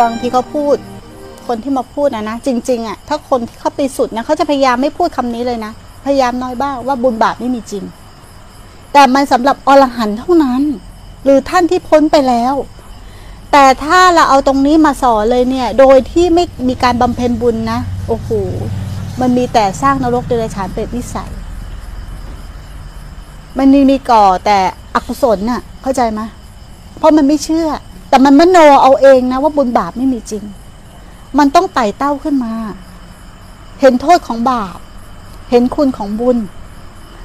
บางทีเขาพูด คนที่มาพูดนะนะจริงๆอะ่ะถ้าคนที่เขาไปสุดนะเขาจะพยายามไม่พูดคำนี้เลยนะ พยายามน้อยบ้างว่าบุญบาปไม่มีจริง แต่มันสำหรับอรหันต์เท่านั้น หรือท่านที่พ้นไปแล้ว แต่ถ้าเราเอาตรงนี้มาสอนเลยเนี่ย โดยที่ไม่มีการบำเพ็ญบุญนะโอ้โหมันมีแต่สร้างนรกเดรัจฉานเป็นวิสัย มันมีมีก่อแต่อกุศลน่ะ เข้าใจไหมเพราะมันไม่เชื่อ แต่มันมโนเอาเองนะว่าบุญบาปไม่มีจริง มันต้องไต่เต้าขึ้นมา เห็นโทษของบาป เห็นคุณของบุญ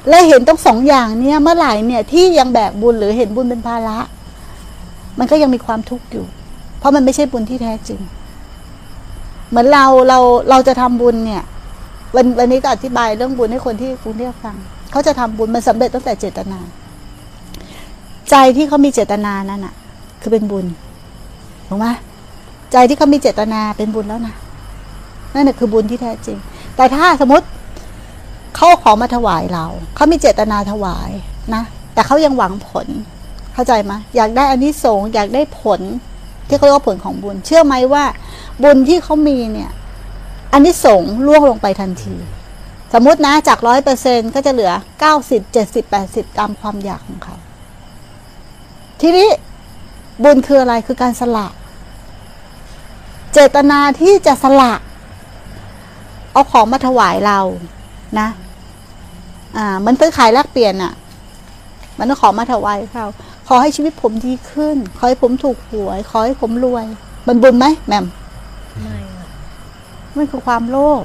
และเห็นต้องสองอย่างเนี่ยเมื่อไหร่เนี่ยที่ยังแบกบุญหรือเห็นบุญเป็นภาระ มันก็ยังมีความทุกข์อยู่ เพราะมันไม่ใช่บุญที่แท้จริง เหมือนเราเราเราจะทำบุญเนี่ยวันวันนี้ก็อธิบายเรื่องบุญให้คนที่กรุงเทพฟัง เขาจะทำบุญมันสำเร็จตั้งแต่เจตนา ใจที่เขามีเจตนานั่นน่ะ คือเป็นบุญถูกไหมใจที่เขามีเจตนาเป็นบุญแล้วนะนั่นแหละคือบุญที่แท้จริง แต่ถ้าสมมติเขาของมาถวายเราเขามีเจตนาถวายนะ แต่เขายังหวังผลเข้าใจไหมอยากได้อันนี้สงอยากได้ผลที่เขาเรียกว่าผลของบุญ เชื่อไหมว่า บุญที่เขามีเนี่ยอันนี้สงล่วงลงไปทันที สมมตินะจากร้อยเปอร์เซ็นก็จะเหลือเก้าสิบเจ็ดสิบแปดสิบตามความอยากของเขาทีนี้ บุญคืออะไรคือการสละ เจตนาที่จะสละ เอาของมาถวายเรานะ อ่ามันซื้อขายแลกเปลี่ยนอะ่ะ มันเอาของมาถวายเขาขอให้ชีวิตผมดีขึ้น ขอให้ผมถูกหวย ขอให้ผมรวย มันบุญไหมแหม่มไม่ค่ะมันคือความโลภ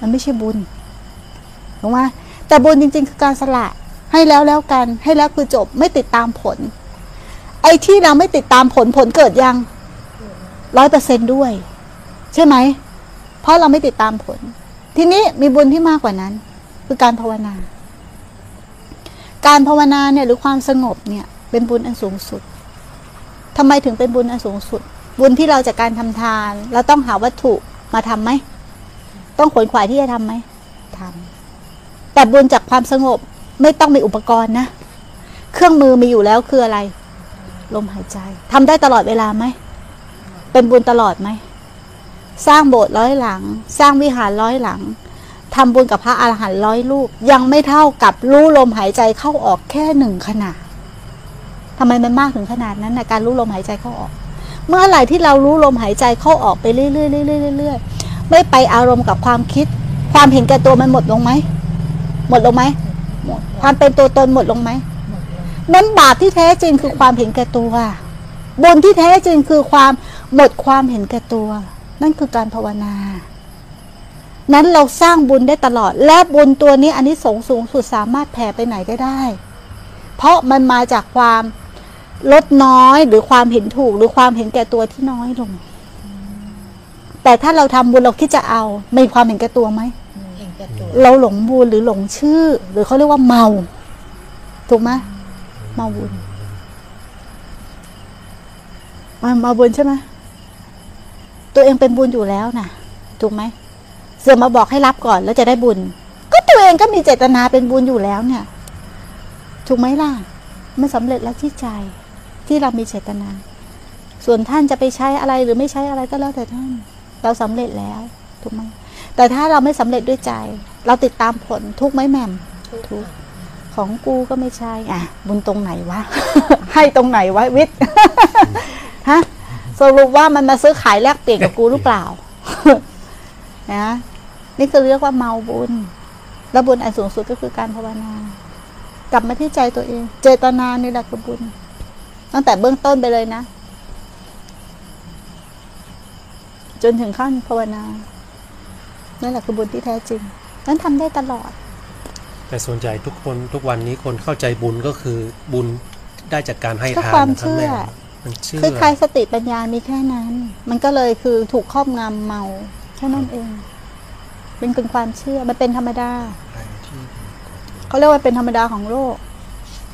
มันไม่ใช่บุญถูกไหมแต่บุญจริง ๆ คือการสละ ให้แล้วแล้วกัน ให้แล้วคือจบไม่ติดตามผลไอ้ที่เราไม่ติดตามผลผลเกิดยังร้อยเปอร์เซนด้วย ใช่ไหม เพราะเราไม่ติดตามผล ทีนี้มีบุญที่มากกว่านั้น คือการภาวนา การภาวนาเนี่ยหรือความสงบเนี่ย เป็นบุญอันสูงสุดทำไมถึงเป็นบุญอันสูงสุด บุญที่เราจากการทำทาน เราต้องหาวัตถุมาทำไหม ต้องขวนขวายที่จะทำไหมทำแต่บุญจากความสงบไม่ต้องมีอุปกรณ์นะ เครื่องมือมีอยู่แล้วคืออะไร ลมหายใจทำได้ตลอดเวลาไหม เป็นบุญตลอดไหม สร้างโบสถ์ร้อยหลัง สร้างวิหารร้อยหลังทำบุญกับพระอาหารหันต์ร้อยลูก ยังไม่เท่ากับรู้ลมหายใจเข้าออกแค่หนึ่งขณะทำไมมันมากถึงขนาดนั้นนะการรู้ลมหายใจเข้าออก เมื่อไหร่ที่เรารู้ลมหายใจเข้าออกไปเรื่อยๆเรื่อยๆเรื่อยๆไม่ไปอารมณ์กับความคิด ความเห็นแก่ตัวมันหมดลงไหมหมดลงไหมหมดความเป็นตัวตนหมดลงไหม นั้นบาปที่แท้จริงคือความเห็นแก่ตัว บุญที่แท้จริงคือความหมดความเห็นแก่ตัว นั่นคือการภาวนา นั้นเราสร้างบุญได้ตลอด และบุญตัวนี้อันนี้สงส์สูงสุดสามารถแผ่ไปไหนก็ได้ เพราะมันมาจากความลดน้อยหรือความเห็นถูกหรือความเห็นแก่ตัวที่น้อยลง แต่ถ้าเราทำบุญเราคิดจะเอามีความเห็นแก่ตัวไหมเห็นแก่ตัวเราหลงบุญหรือหลงชื่อ หรือเขาเรียกว่าเมา ถูกไหมเมาบุญมามาบุญใช่ไหมตัวเองเป็นบุญอยู่แล้วนะถูกไหมเสือมาบอกให้รับก่อนแล้วจะได้บุญ ก็ตัวเองก็มีเจตนาเป็นบุญอยู่แล้วเนี่ย ถูกไหมล่ะมันสำเร็จแล้วที่ใจที่เรามีเจตนา ส่วนท่านจะไปใช้อะไรหรือไม่ใช้อะไรก็แล้วแต่ท่าน เราสำเร็จแล้วถูกไหมแต่ถ้าเราไม่สำเร็จด้วยใจ เราติดตามผลทุกไหมแม่มทุก ของกูก็ไม่ใช่อะบุญตรงไหนวะ ให้ตรงไหนวะวิทย์ฮะสรุปว่ามันมาซื้อขายแลกเปลี่ยนกับกูหรือเปล่านะนี่คือเรียกว่าเมาบุญ แล้วบุญอันสูงสุดก็คือการภาวนากลับมาที่ใจตัวเอง เจตนานี่แหละคือบุญ ตั้งแต่เบื้องต้นไปเลยนะ จนถึงขั้นภาวนานั่นแหละคือบุญที่แท้จริง นั้นทำได้ตลอด แต่ส่วนใหญ่ทุกคนทุกวันนี้คนเข้าใจบุญก็คือบุญได้จากการให้ก็ทานความนะครับแม่เชื่อมันเชื่อคือใครสติปัญญามีแค่นั้น มันก็เลยคือถูกครอบงำเมาแค่นั้นเอง เป็นเป็นความเชื่อมันเป็นธรรมดาเขาเรียกว่าเป็นธรรมดาของโลก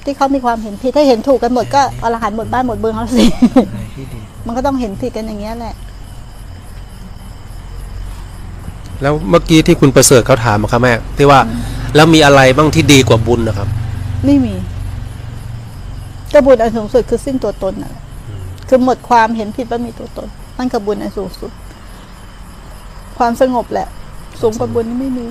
ที่เขามีความเห็นผิดถ้าเห็นถูกกันหมดก็อรหันต์หมดบ้านหมดเมืองแล้วสิมันก็ต้องเห็นผิดกันอย่างเงี้ยแหละ แล้วเมื่อกี้ที่คุณประเสริฐเขาถามอะครับแม่ที่ว่า แล้วมีอะไรบ้างที่ดีกว่าบุญนะครับ ไม่มีก็บุญอันสูงสุดคือสิ้นตัวตนน่ะคือหมดความเห็นผิดว่ามีตัวตนนั่นกับบุญอันสูงสุด ความสงบแหละสูงกว่าบุญนี่ไม่มี